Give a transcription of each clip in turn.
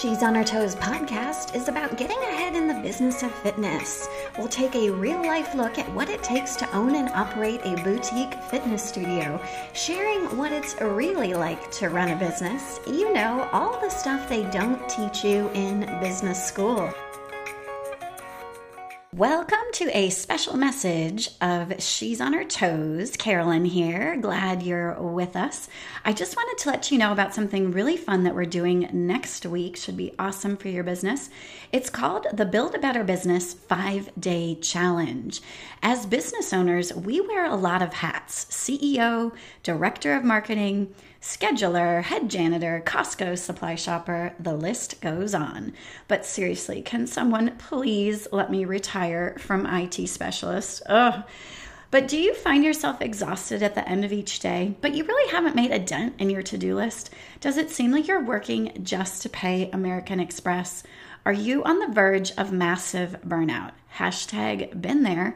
She's on Her Toes podcast is about getting ahead in the business of fitness. We'll take a real life look at what it takes to own and operate a boutique fitness studio, sharing what it's really like to run a business. You know, all the stuff they don't teach you in business school. Welcome to a special message of She's on Her Toes. Carolyn here. Glad you're with us. I just wanted to let you know about something really fun that we're doing next week. Should be awesome for your business. It's called the Build a Better Business 5-Day Challenge. As business owners, we wear a lot of hats. CEO, Director of Marketing, scheduler, head janitor, Costco supply shopper, the list goes on. But seriously, can someone please let me retire from IT specialist? Ugh. But do you find yourself exhausted at the end of each day, but you really haven't made a dent in your to do list? Does it seem like you're working just to pay American Express? Are you on the verge of massive burnout? Hashtag been there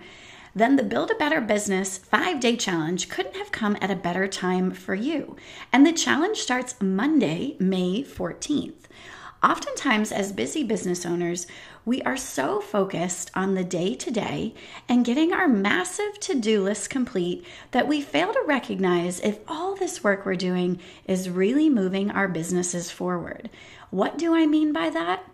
then the Build a Better Business five day challenge couldn't have come at a better time for you. And the challenge starts Monday, May 14th. Oftentimes, as busy business owners, we are so focused on the day to day and getting our massive to do list complete that we fail to recognize if all this work we're doing is really moving our businesses forward. What do I mean by that?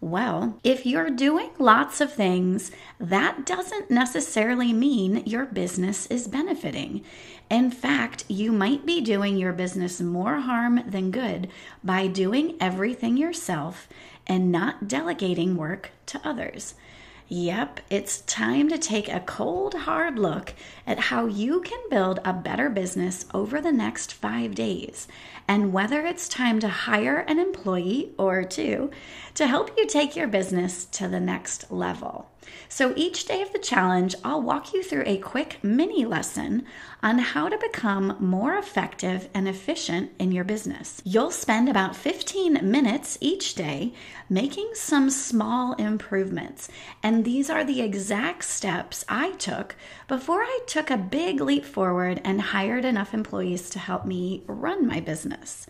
Well, if you're doing lots of things, that doesn't necessarily mean your business is benefiting. In fact, you might be doing your business more harm than good by doing everything yourself and not delegating work to others. Yep, it's time to take a cold, hard look at how you can build a better business over the next five days and whether it's time to hire an employee or two to help you take your business to the next level. So each day of the challenge, I'll walk you through a quick mini lesson on how to become more effective and efficient in your business. You'll spend about 15 minutes each day making some small improvements. And these are the exact steps I took before I took a big leap forward and hired enough employees to help me run my business.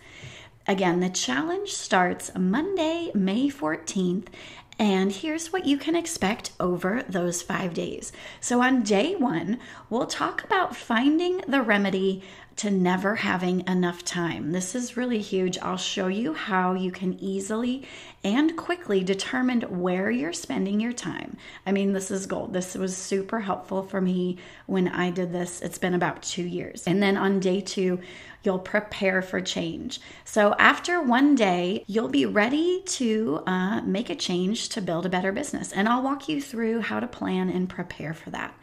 Again, the challenge starts Monday, May 14th, and here's what you can expect over those five days. So, on day one, we'll talk about finding the remedy to never having enough time. This is really huge. I'll show you how you can easily and quickly determine where you're spending your time. I mean, this is gold. This was super helpful for me when I did this. It's been about two years. And then on day two, you'll prepare for change. So, after one day, you'll be ready to uh, make a change to build a better business. And I'll walk you through how to plan and prepare for that.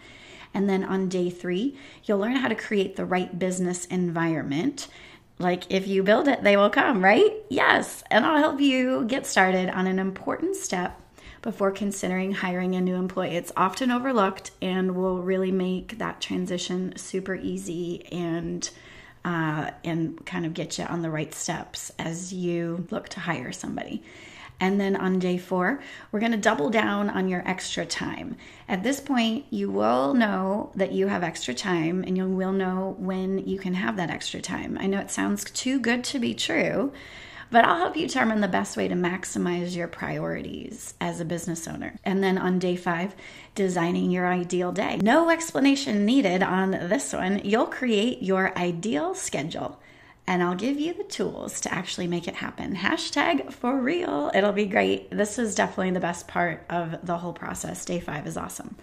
And then on day three, you'll learn how to create the right business environment. Like if you build it, they will come, right? Yes. And I'll help you get started on an important step before considering hiring a new employee. It's often overlooked and will really make that transition super easy and uh, and kind of get you on the right steps as you look to hire somebody. And then on day four, we're going to double down on your extra time. At this point, you will know that you have extra time and you will know when you can have that extra time. I know it sounds too good to be true, but I'll help you determine the best way to maximize your priorities as a business owner. And then on day five, designing your ideal day. No explanation needed on this one. You'll create your ideal schedule and I'll give you the tools to actually make it happen. Hashtag for real. It'll be great. This is definitely the best part of the whole process. Day five is awesome.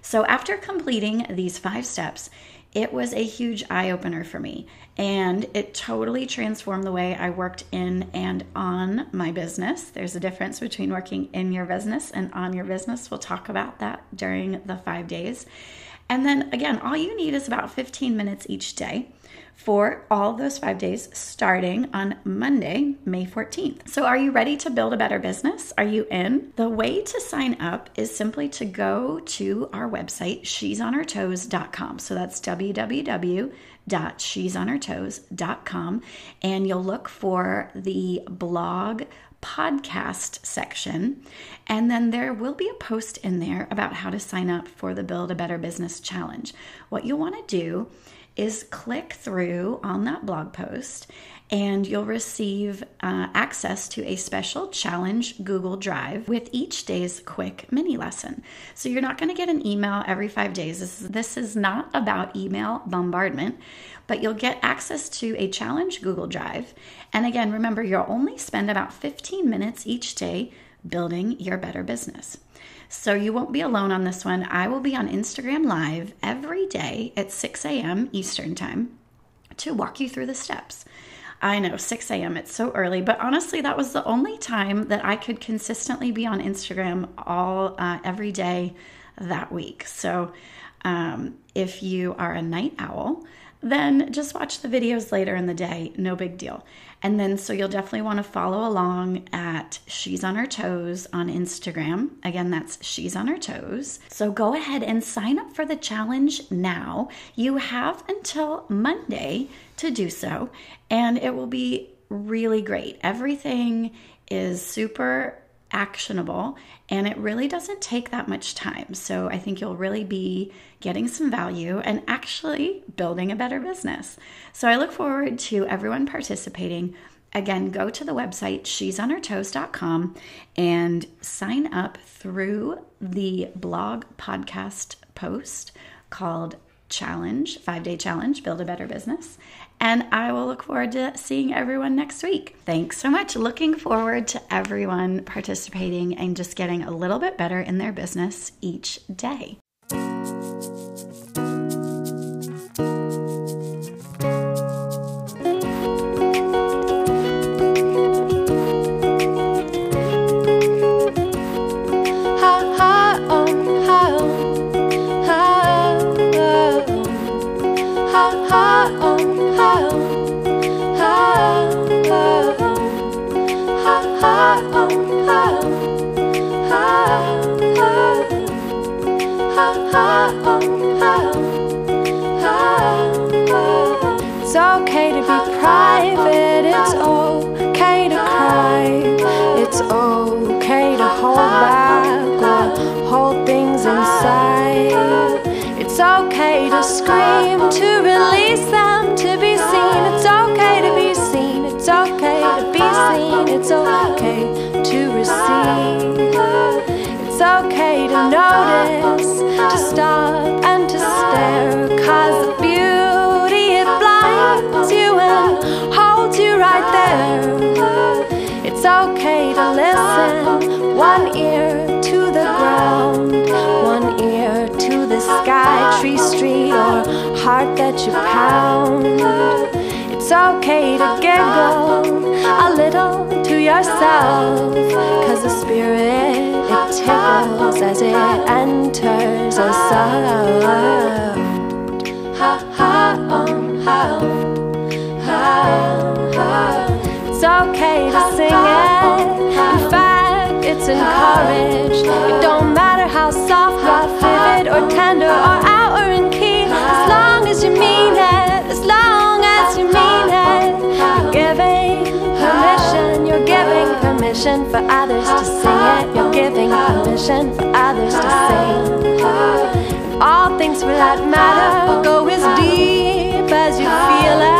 So, after completing these five steps, it was a huge eye opener for me. And it totally transformed the way I worked in and on my business. There's a difference between working in your business and on your business. We'll talk about that during the five days. And then again, all you need is about 15 minutes each day for all those five days starting on Monday, May 14th. So, are you ready to build a better business? Are you in? The way to sign up is simply to go to our website, she'sonhertoes.com. So, that's www.she'sonhertoes.com, and you'll look for the blog podcast section. And then there will be a post in there about how to sign up for the Build a Better Business Challenge. What you'll want to do is click through on that blog post and you'll receive uh, access to a special challenge Google Drive with each day's quick mini lesson. So you're not going to get an email every five days. This, this is not about email bombardment, but you'll get access to a challenge Google Drive. And again, remember, you'll only spend about 15 minutes each day building your better business. So you won't be alone on this one. I will be on Instagram Live every day at 6 a.m. Eastern Time to walk you through the steps. I know, 6 a.m., it's so early, but honestly, that was the only time that I could consistently be on Instagram all uh, every day that week. So um, if you are a night owl, then just watch the videos later in the day, no big deal. And then, so you'll definitely want to follow along at She's on Her Toes on Instagram. Again, that's She's on Her Toes. So go ahead and sign up for the challenge now. You have until Monday to do so, and it will be really great. Everything is super actionable and it really doesn't take that much time. So I think you'll really be getting some value and actually building a better business. So I look forward to everyone participating. Again, go to the website she'sonhertoes.com and sign up through the blog podcast post called Challenge, five day challenge, build a better business. And I will look forward to seeing everyone next week. Thanks so much. Looking forward to everyone participating and just getting a little bit better in their business each day. It's okay to be private, it's okay to cry, it's okay to hold back or hold things inside. It's okay to scream, to release okay to listen, one ear to the ground, one ear to the sky, tree, street, or heart that you pound. It's okay to giggle a little to yourself, cause the spirit it tickles as it permission for others to sing it. You're giving permission for others to sing. All things for matter go as deep as you feel it.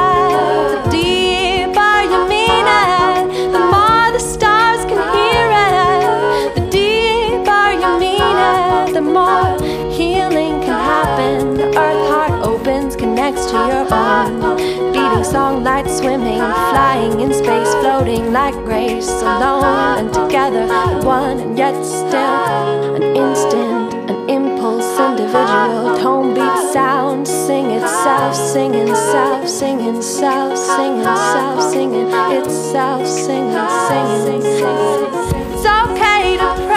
Floating like grace, alone and together, one and yet still an instant, an impulse, individual, tone, beat, sound, sing itself, singing self, singing self, singing self, singing itself, singing, singing. It's okay to pray,